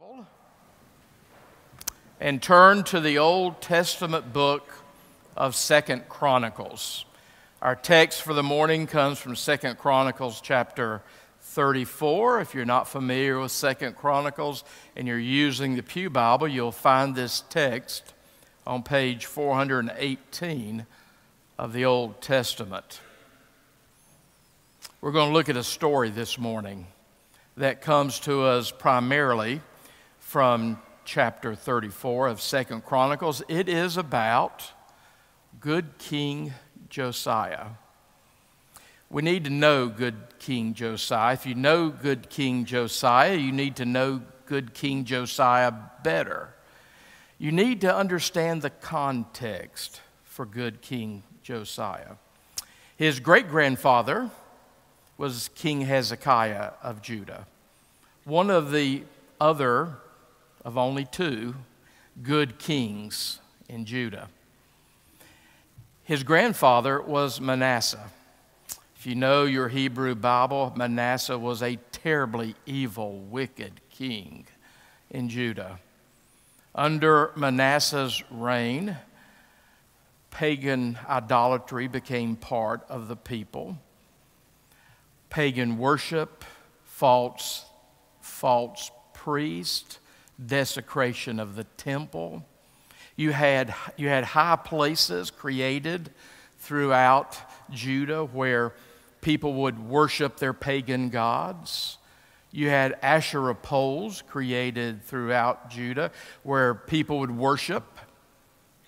Bible and turn to the Old Testament book of Second Chronicles. Our text for the morning comes from Second Chronicles chapter 34. If you're not familiar with Second Chronicles and you're using the Pew Bible, you'll find this text on page 418 of the Old Testament. We're going to look at a story this morning that comes to us primarily from chapter 34 of Second Chronicles. It is about good King Josiah. We need to know good King Josiah. If you know good King Josiah, you need to know good King Josiah better. You need to understand the context for good King Josiah. His great grandfather was King Hezekiah of Judah, one of the other of only two good kings in Judah. His grandfather was Manasseh. If you know your Hebrew Bible, Manasseh was a terribly evil, wicked king in Judah. Under Manasseh's reign, pagan idolatry became part of the people pagan worship, false, false priest, desecration of the temple. You had, you had high places created throughout Judah where people would worship their pagan gods. You had Asherah poles created throughout Judah where people would worship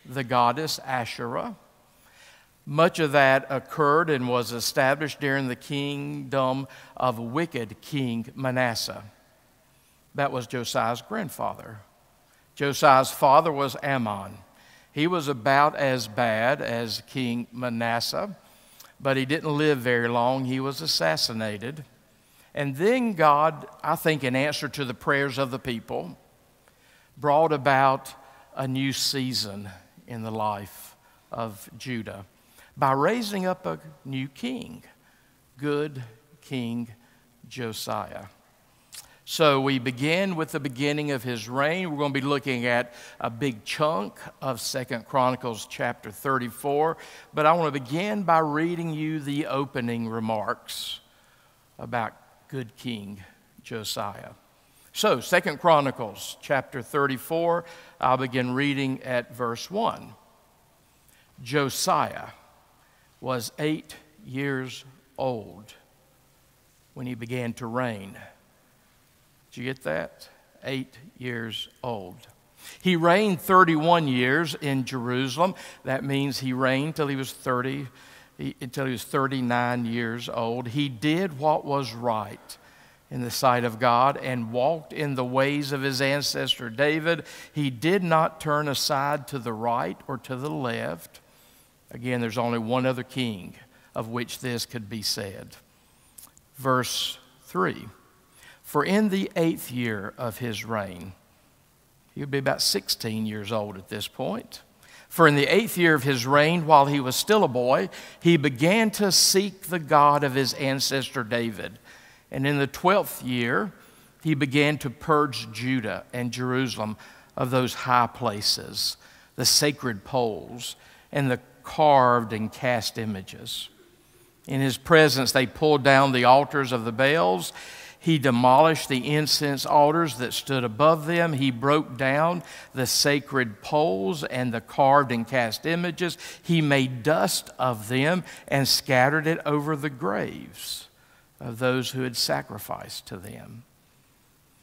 the goddess Asherah. Much of that occurred and was established during the kingdom of wicked King Manasseh. That was Josiah's grandfather. Josiah's father was Amon. He was about as bad as King Manasseh, but he didn't live very long. He was assassinated. And then God, I think, in answer to the prayers of the people, brought about a new season in the life of Judah by raising up a new king, good King Josiah. So we begin with the beginning of his reign. We're going to be looking at a big chunk of Second Chronicles chapter 34, but I want to begin by reading you the opening remarks about good King Josiah. So, Second Chronicles chapter 34, I'll begin reading at verse 1. Josiah was eight years old when he began to reign. Did you get that? Eight years old. He reigned 31 years in Jerusalem. That means he reigned till he was 30, until he was 39 years old. He did what was right in the sight of God and walked in the ways of his ancestor David. He did not turn aside to the right or to the left. Again, there's only one other king of which this could be said. Verse 3 For in the eighth year of his reign, he would be about 16 years old at this point. For in the eighth year of his reign, while he was still a boy, he began to seek the God of his ancestor David. And in the twelfth year, he began to purge Judah and Jerusalem of those high places, the sacred poles, and the carved and cast images. In his presence, they pulled down the altars of the Baals. He demolished the incense altars that stood above them. He broke down the sacred poles and the carved and cast images. He made dust of them and scattered it over the graves of those who had sacrificed to them.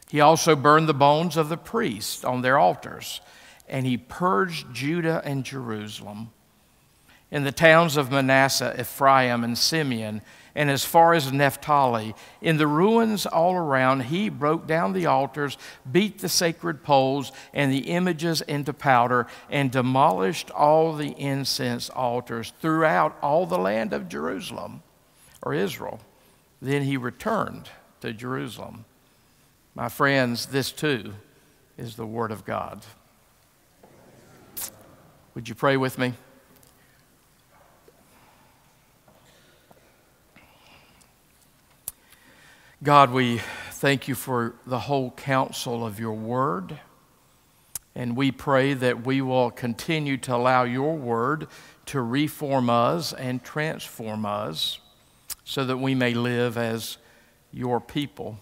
He also burned the bones of the priests on their altars, and he purged Judah and Jerusalem in the towns of Manasseh, Ephraim, and Simeon, and as far as Naphtali. In the ruins all around, he broke down the altars, beat the sacred poles and the images into powder, and demolished all the incense altars throughout all the land of Jerusalem or Israel. Then he returned to Jerusalem. My friends, this too is the Word of God. Would you pray with me? God, we thank you for the whole counsel of your word. And we pray that we will continue to allow your word to reform us and transform us so that we may live as your people.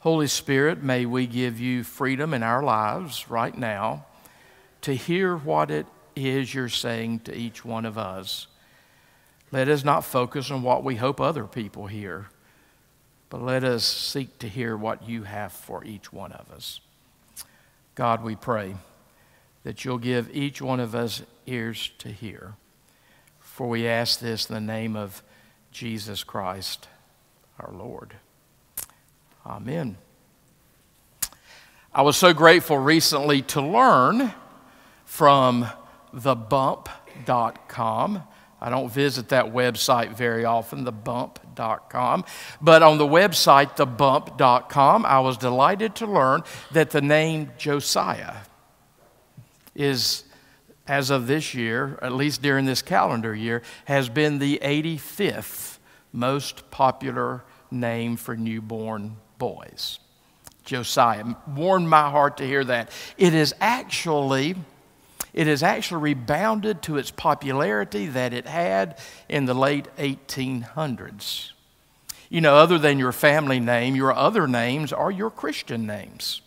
Holy Spirit, may we give you freedom in our lives right now to hear what it is you're saying to each one of us. Let us not focus on what we hope other people hear, but let us seek to hear what you have for each one of us. God, we pray that you'll give each one of us ears to hear. For we ask this in the name of Jesus Christ, our Lord. Amen. I was so grateful recently to learn from thebump.com. I don't visit that website very often, thebump.com. But on the website, thebump.com, I was delighted to learn that the name Josiah is, as of this year, at least during this calendar year, has been the 85th most popular name for newborn boys. Josiah. Warmed my heart to hear that. It is actually, it has actually rebounded to its popularity that it had in the late 1800s. You know, other than your family name, your other names are your Christian names.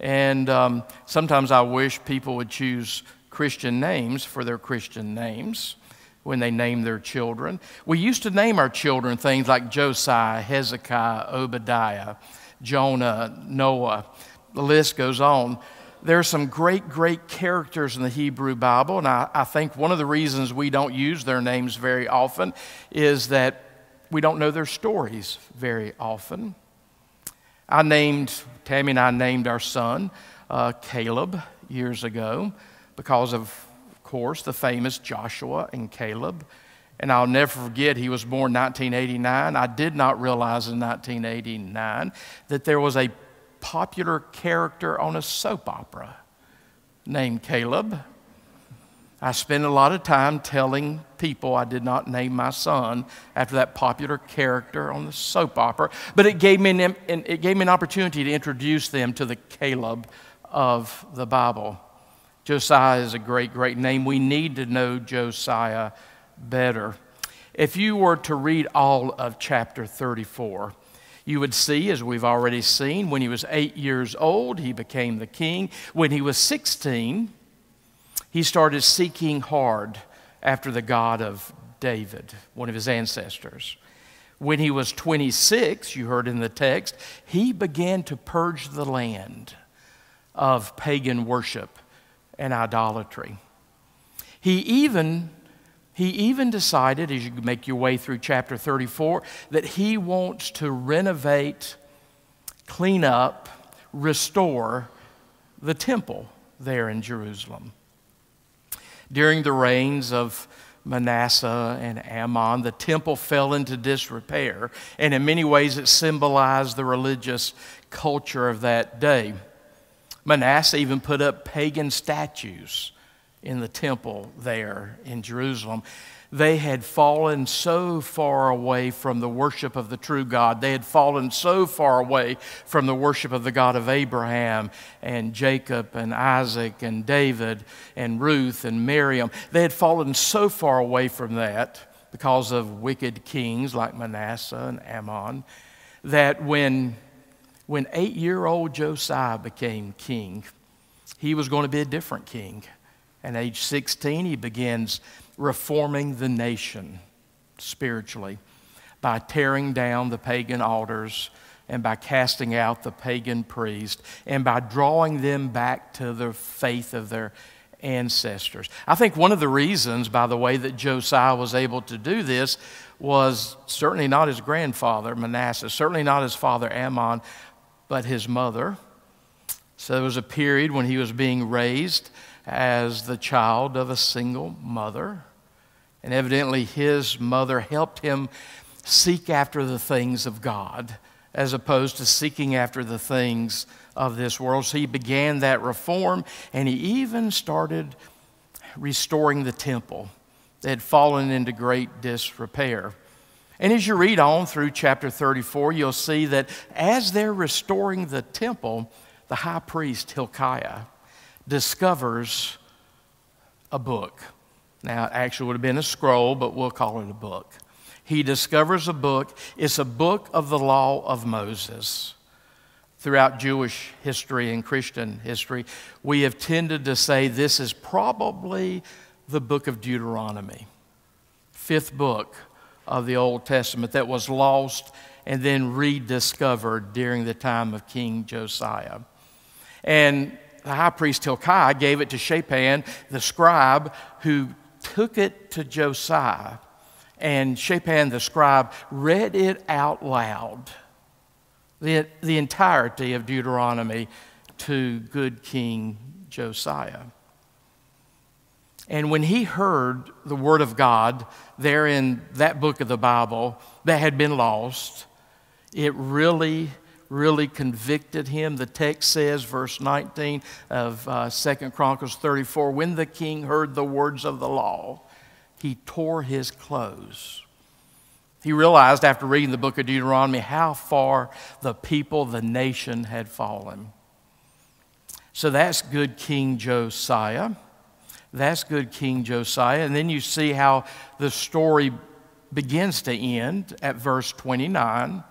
And um, sometimes I wish people would choose Christian names for their Christian names when they name their children. We used to name our children things like Josiah, Hezekiah, Obadiah, Jonah, Noah. The list goes on. There are some great, great characters in the Hebrew Bible, and I, I think one of the reasons we don't use their names very often is that we don't know their stories very often. I named, Tammy and I named our son uh, Caleb years ago because of, of course, the famous Joshua and Caleb. And I'll never forget, he was born 1989. I did not realize in 1989 that there was a popular character on a soap opera named Caleb. I spent a lot of time telling people I did not name my son after that popular character on the soap opera, but it gave me an, it gave me an opportunity to introduce them to the Caleb of the Bible. Josiah is a great, great name. We need to know Josiah better. If you were to read all of chapter 34, you would see, as we've already seen, when he was eight years old, he became the king. When he was 16, he started seeking hard after the God of David, one of his ancestors. When he was 26, you heard in the text, he began to purge the land of pagan worship and idolatry. He even he even decided, as you make your way through chapter 34, that he wants to renovate, clean up, restore the temple there in Jerusalem. During the reigns of Manasseh and Amon, the temple fell into disrepair, and in many ways it symbolized the religious culture of that day. Manasseh even put up pagan statues in the temple there in Jerusalem. They had fallen so far away from the worship of the true God. They had fallen so far away from the worship of the God of Abraham and Jacob and Isaac and David and Ruth and Miriam. They had fallen so far away from that because of wicked kings like Manasseh and Amon that when, when eight year old Josiah became king, he was going to be a different king. At age 16, he begins reforming the nation spiritually by tearing down the pagan altars and by casting out the pagan priest and by drawing them back to the faith of their ancestors. I think one of the reasons, by the way, that Josiah was able to do this was certainly not his grandfather, Manasseh, certainly not his father, Amon, but his mother. So there was a period when he was being raised as the child of a single mother. And evidently, his mother helped him seek after the things of God as opposed to seeking after the things of this world. So he began that reform and he even started restoring the temple that had fallen into great disrepair. And as you read on through chapter 34, you'll see that as they're restoring the temple, the high priest Hilkiah discovers a book. Now, it actually would have been a scroll, but we'll call it a book. He discovers a book. It's a book of the law of Moses. Throughout Jewish history and Christian history, we have tended to say this is probably the book of Deuteronomy, fifth book of the Old Testament that was lost and then rediscovered during the time of King Josiah. And the high priest Hilkiah gave it to Shaphan, the scribe, who took it to Josiah. And Shaphan, the scribe, read it out loud, the, the entirety of Deuteronomy to good King Josiah. And when he heard the word of God there in that book of the Bible that had been lost, it really, really convicted him. The text says, verse 19 of uh, 2 Chronicles 34 when the king heard the words of the law, he tore his clothes. He realized after reading the book of Deuteronomy how far the people, the nation had fallen. So that's good King Josiah. That's good King Josiah. And then you see how the story begins to end at verse 29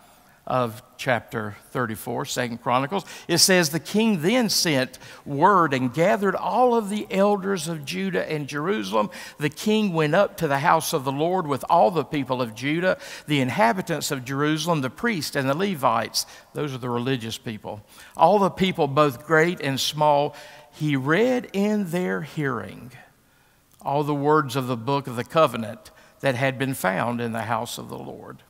of chapter 34, Second Chronicles. It says, The king then sent word and gathered all of the elders of Judah and Jerusalem. The king went up to the house of the Lord with all the people of Judah, the inhabitants of Jerusalem, the priests and the Levites. Those are the religious people. All the people, both great and small, he read in their hearing all the words of the book of the covenant that had been found in the house of the Lord.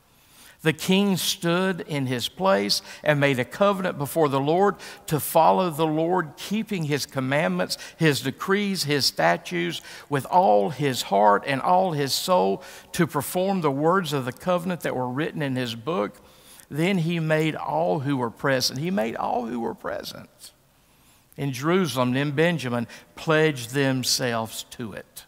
The king stood in his place and made a covenant before the Lord to follow the Lord, keeping his commandments, his decrees, his statutes with all his heart and all his soul, to perform the words of the covenant that were written in his book. Then he made all who were present, he made all who were present in Jerusalem and in Benjamin pledged themselves to it.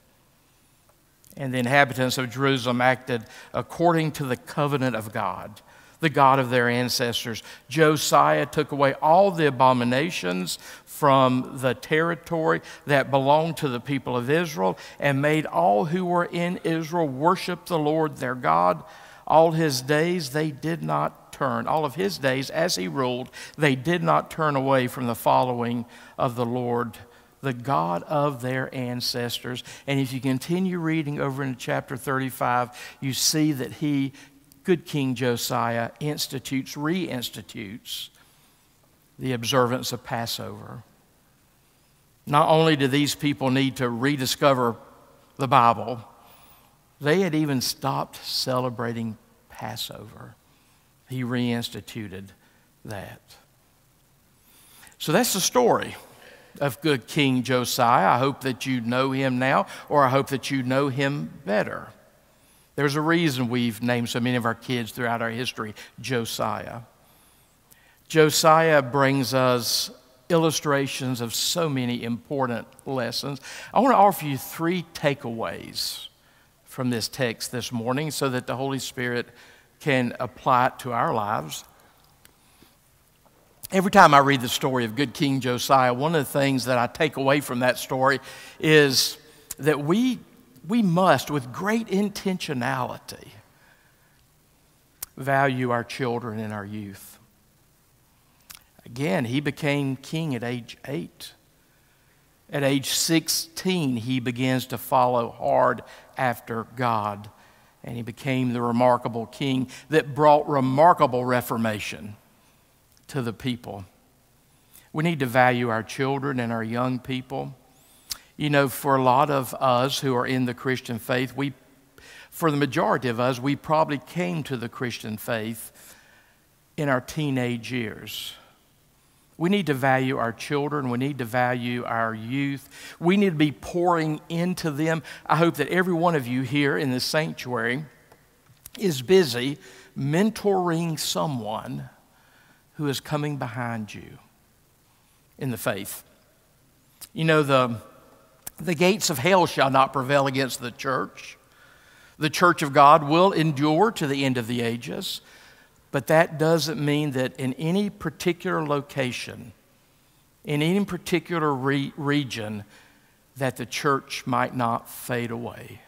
And the inhabitants of Jerusalem acted according to the covenant of God, the God of their ancestors. Josiah took away all the abominations from the territory that belonged to the people of Israel and made all who were in Israel worship the Lord their God. All his days they did not turn, all of his days as he ruled, they did not turn away from the following of the Lord, the God of their ancestors. And if you continue reading over into chapter 35, you see that he, good King Josiah, institutes, reinstitutes the observance of Passover. Not only do these people need to rediscover the Bible, they had even stopped celebrating Passover he reinstituted that. So that's the story of good King Josiah. I hope that you know him now, or I hope that you know him better. There's a reason we've named so many of our kids throughout our history Josiah. Josiah brings us illustrations of so many important lessons. I want to offer you three takeaways from this text this morning so that the Holy Spirit can apply it to our lives. Every time I read the story of good King Josiah, one of the things that I take away from that story is that we, we must, with great intentionality, value our children and our youth. Again, he became king at age eight. At age 16, he begins to follow hard after God and he became the remarkable king that brought remarkable reformation to the people. We need to value our children and our young people. You know, for a lot of us who are in the Christian faith, we, for the majority of us, we probably came to the Christian faith in our teenage years. We need to value our children. We need to value our youth. We need to be pouring into them. I hope that every one of you here in the sanctuary is busy mentoring someone who is coming behind you in the faith. You know, the, the gates of hell shall not prevail against the church. The church of God will endure to the end of the ages, but that doesn't mean that in any particular location, in any particular re- region, that the church might not fade away.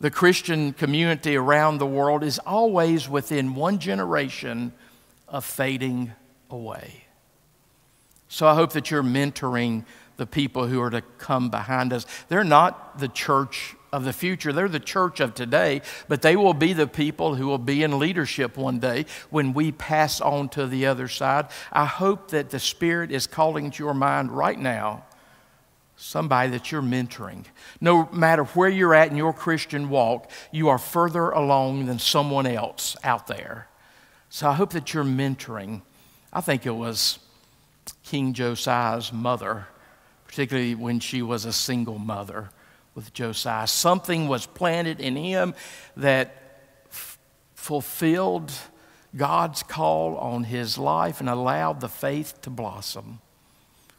The Christian community around the world is always within one generation of fading away. So I hope that you're mentoring the people who are to come behind us. They're not the church of the future, they're the church of today, but they will be the people who will be in leadership one day when we pass on to the other side. I hope that the Spirit is calling to your mind right now somebody that you're mentoring. No matter where you're at in your Christian walk, you are further along than someone else out there. So I hope that you're mentoring. I think it was King Josiah's mother, particularly when she was a single mother with Josiah. Something was planted in him that fulfilled God's call on his life and allowed the faith to blossom.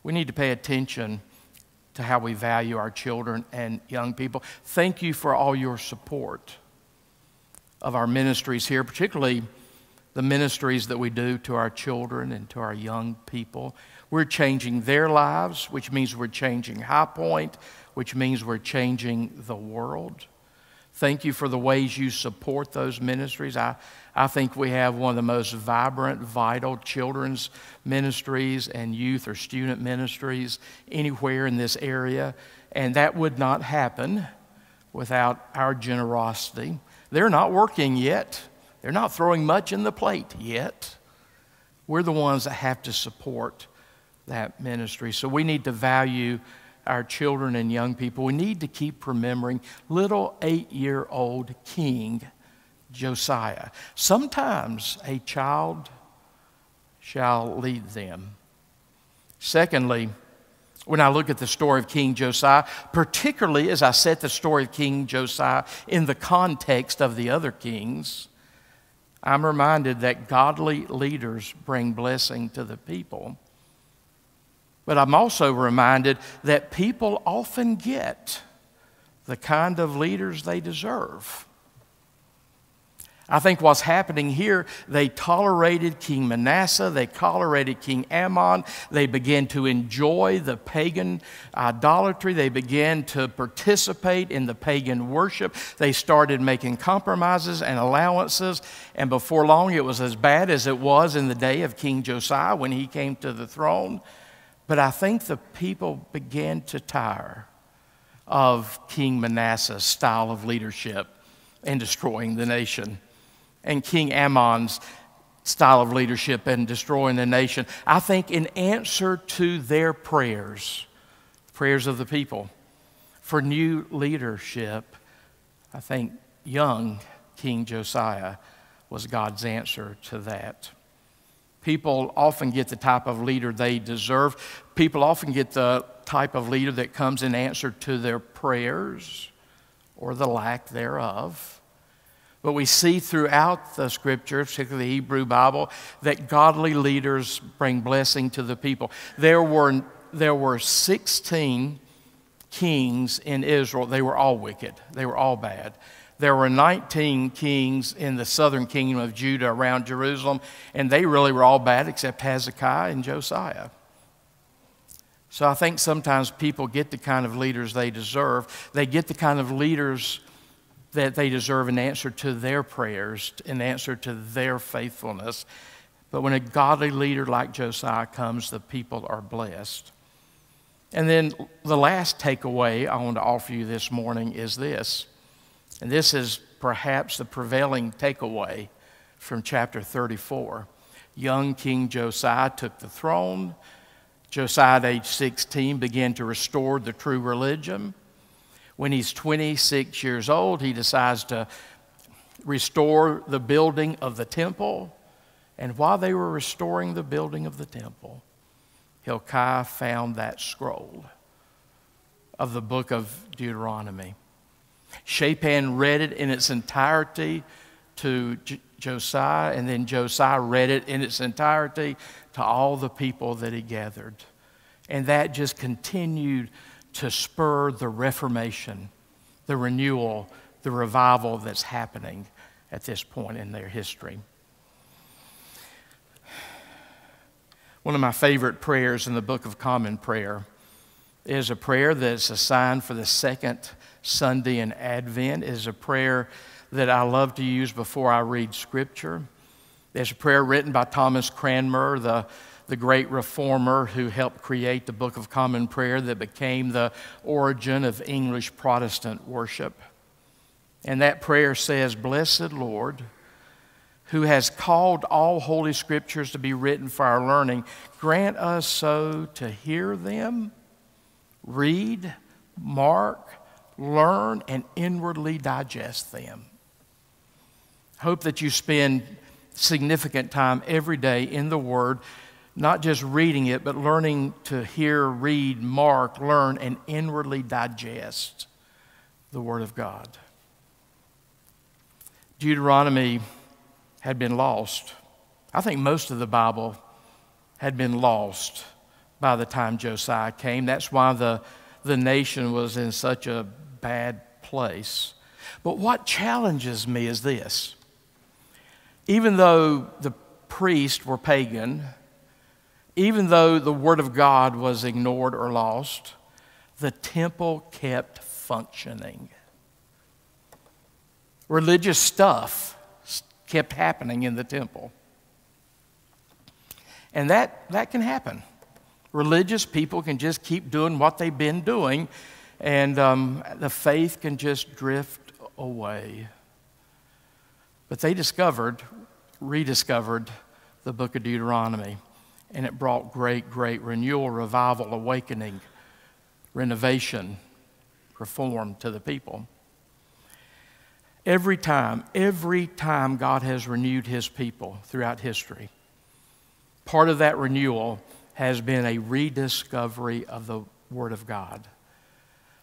We need to pay attention to how we value our children and young people. Thank you for all your support of our ministries here, particularly the ministries that we do to our children and to our young people. We're changing their lives, which means we're changing High Point, which means we're changing the world. Thank you for the ways you support those ministries. I, I think we have one of the most vibrant, vital children's ministries and youth or student ministries anywhere in this area. And that would not happen without our generosity. They're not working yet, they're not throwing much in the plate yet. We're the ones that have to support that ministry. So we need to value our children and young people. We need to keep remembering little eight year old King Josiah. Sometimes a child shall lead them. Secondly, when I look at the story of King Josiah, particularly as I set the story of King Josiah in the context of the other kings, I'm reminded that godly leaders bring blessing to the people. But I'm also reminded that people often get the kind of leaders they deserve. I think what's happening here, they tolerated King Manasseh, they tolerated King Amon, they began to enjoy the pagan idolatry, they began to participate in the pagan worship, they started making compromises and allowances, and before long it was as bad as it was in the day of King Josiah when he came to the throne. But I think the people began to tire of King Manasseh's style of leadership and destroying the nation and King Amon's style of leadership and destroying the nation. I think in answer to their prayers, prayers of the people for new leadership, I think young King Josiah was God's answer to that. People often get the type of leader they deserve. People often get the type of leader that comes in answer to their prayers or the lack thereof. But we see throughout the scripture, particularly the Hebrew Bible, that godly leaders bring blessing to the people. There were, there were 16 kings in Israel. They were all wicked, they were all bad. There were 19 kings in the southern kingdom of Judah around Jerusalem, and they really were all bad except Hezekiah and Josiah. So I think sometimes people get the kind of leaders they deserve. They get the kind of leaders that they deserve an answer to their prayers, an answer to their faithfulness. But when a godly leader like Josiah comes, the people are blessed. And then the last takeaway I want to offer you this morning is this. And this is perhaps the prevailing takeaway from chapter 34. Young King Josiah took the throne. Josiah, at age 16, began to restore the true religion. When he's 26 years old, he decides to restore the building of the temple. And while they were restoring the building of the temple, Hilkiah found that scroll of the book of Deuteronomy. Shaphan read it in its entirety to J- Josiah, and then Josiah read it in its entirety to all the people that he gathered. And that just continued to spur the Reformation, the renewal the revival that's happening at this point in their history. One of my favorite prayers in the Book of Common Prayer is a prayer that's assigned for the second Sunday in Advent. It is a prayer that I love to use before I read Scripture. There's a prayer written by Thomas Cranmer, the, the great reformer who helped create the Book of Common Prayer that became the origin of English Protestant worship. And that prayer says, Blessed Lord, who has called all holy scriptures to be written for our learning, grant us so to hear them, read, mark, learn, and inwardly digest them. Hope that you spend significant time every day in the Word, not just reading it, but learning to hear, read, mark, learn, and inwardly digest the Word of God. Deuteronomy had been lost. I think most of the Bible had been lost by the time Josiah came. That's why the, the nation was in such a bad place. But what challenges me is this even though the priests were pagan, even though the Word of God was ignored or lost, the temple kept functioning. Religious stuff kept happening in the temple. And that, that can happen. Religious people can just keep doing what they've been doing, and um, the faith can just drift away. But they discovered, rediscovered the book of Deuteronomy, and it brought great, great renewal, revival, awakening, renovation, reform to the people. Every time, every time God has renewed his people throughout history, part of that renewal has been a rediscovery of the Word of God.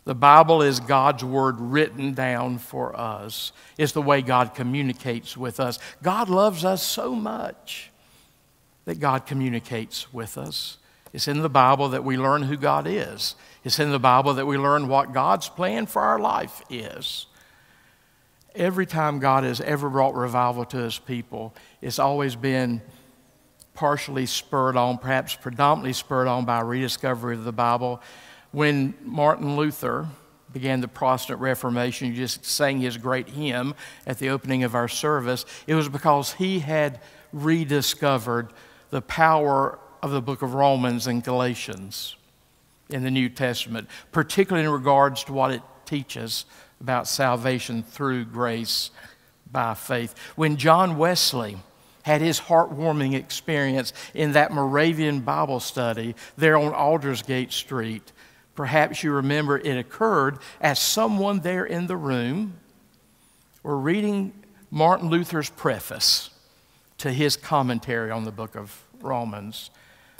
The Bible is God's Word written down for us. It's the way God communicates with us. God loves us so much that God communicates with us. It's in the Bible that we learn who God is. It's in the Bible that we learn what God's plan for our life is every time God has ever brought revival to his people, it's always been partially spurred on, perhaps predominantly spurred on by a rediscovery of the Bible. When Martin Luther began the Protestant Reformation, you just sang his great hymn at the opening of our service, it was because he had rediscovered the power of the book of Romans and Galatians in the New Testament, particularly in regards to what it teaches about salvation through grace by faith. When John Wesley had his heartwarming experience in that Moravian Bible study there on Aldersgate Street, perhaps you remember it occurred as someone there in the room were reading Martin Luther's preface to his commentary on the book of Romans.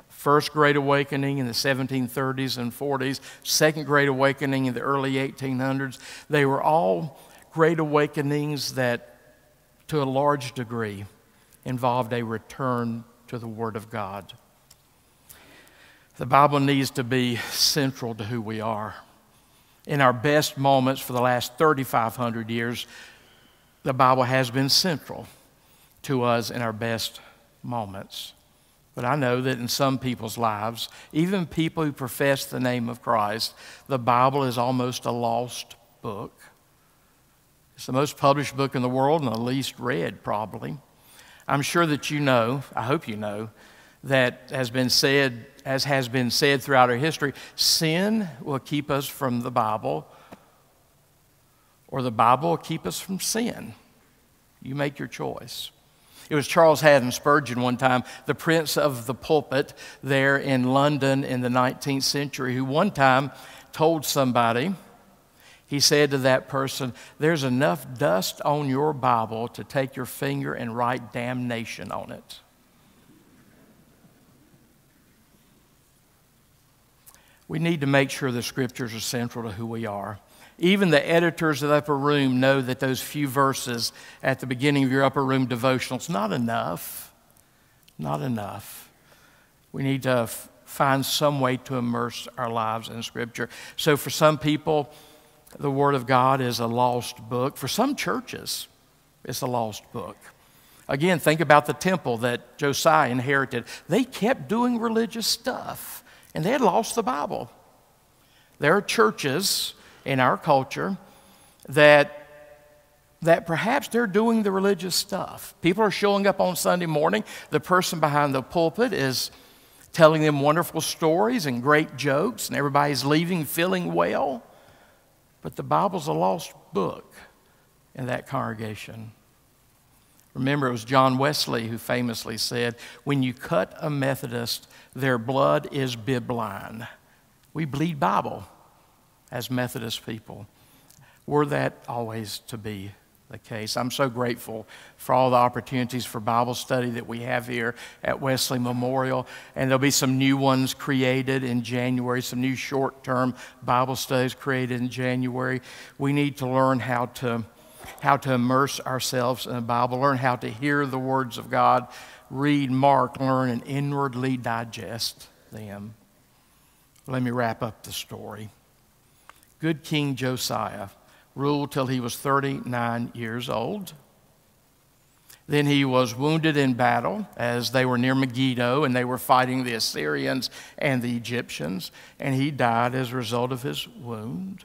First Great Awakening in the 1730s and 40s, Second Great Awakening in the early 1800s. They were all great awakenings that, to a large degree, involved a return to the Word of God. The Bible needs to be central to who we are. In our best moments for the last 3,500 years, the Bible has been central to us in our best moments. But I know that in some people's lives, even people who profess the name of Christ, the Bible is almost a lost book. It's the most published book in the world and the least read, probably. I'm sure that you know, I hope you know, that has been said, as has been said throughout our history, sin will keep us from the Bible, or the Bible will keep us from sin. You make your choice. It was Charles Haddon Spurgeon one time, the prince of the pulpit there in London in the 19th century, who one time told somebody, he said to that person, There's enough dust on your Bible to take your finger and write damnation on it. We need to make sure the scriptures are central to who we are. Even the editors of the upper room know that those few verses at the beginning of your upper room devotional is not enough. Not enough. We need to f- find some way to immerse our lives in Scripture. So, for some people, the Word of God is a lost book. For some churches, it's a lost book. Again, think about the temple that Josiah inherited. They kept doing religious stuff, and they had lost the Bible. There are churches in our culture that that perhaps they're doing the religious stuff. People are showing up on Sunday morning. The person behind the pulpit is telling them wonderful stories and great jokes, and everybody's leaving feeling well. But the Bible's a lost book in that congregation. Remember, it was John Wesley who famously said, When you cut a Methodist, their blood is bibline. We bleed Bible as Methodist people. Were that always to be the case. I'm so grateful for all the opportunities for Bible study that we have here at Wesley Memorial. And there'll be some new ones created in January, some new short term Bible studies created in January. We need to learn how to, how to immerse ourselves in the Bible, learn how to hear the words of God, read, mark, learn, and inwardly digest them. Let me wrap up the story. Good King Josiah ruled till he was 39 years old. Then he was wounded in battle as they were near Megiddo and they were fighting the Assyrians and the Egyptians, and he died as a result of his wound.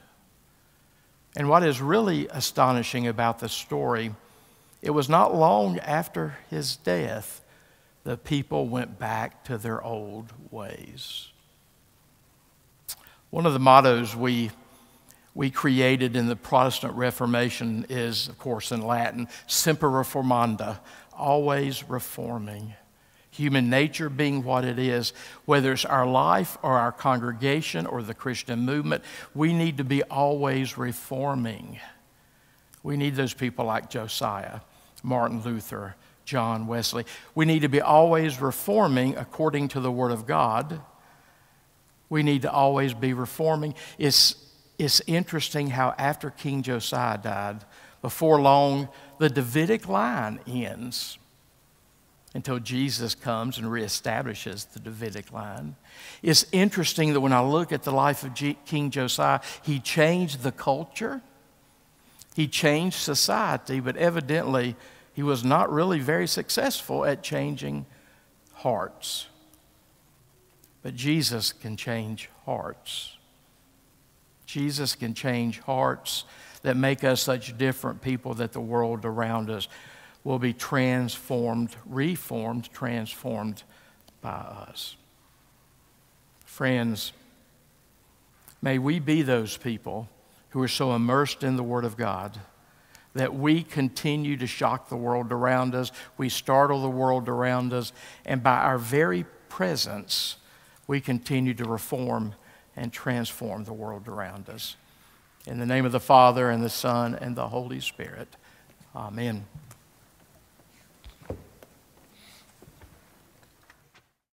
And what is really astonishing about the story, it was not long after his death the people went back to their old ways. One of the mottos we we created in the Protestant Reformation is, of course, in Latin, semper reformanda, always reforming. Human nature being what it is, whether it's our life or our congregation or the Christian movement, we need to be always reforming. We need those people like Josiah, Martin Luther, John Wesley. We need to be always reforming according to the Word of God. We need to always be reforming. It's it's interesting how after King Josiah died, before long, the Davidic line ends until Jesus comes and reestablishes the Davidic line. It's interesting that when I look at the life of G- King Josiah, he changed the culture, he changed society, but evidently he was not really very successful at changing hearts. But Jesus can change hearts. Jesus can change hearts that make us such different people that the world around us will be transformed, reformed, transformed by us. Friends, may we be those people who are so immersed in the Word of God that we continue to shock the world around us, we startle the world around us, and by our very presence, we continue to reform and transform the world around us. In the name of the Father, and the Son, and the Holy Spirit. Amen.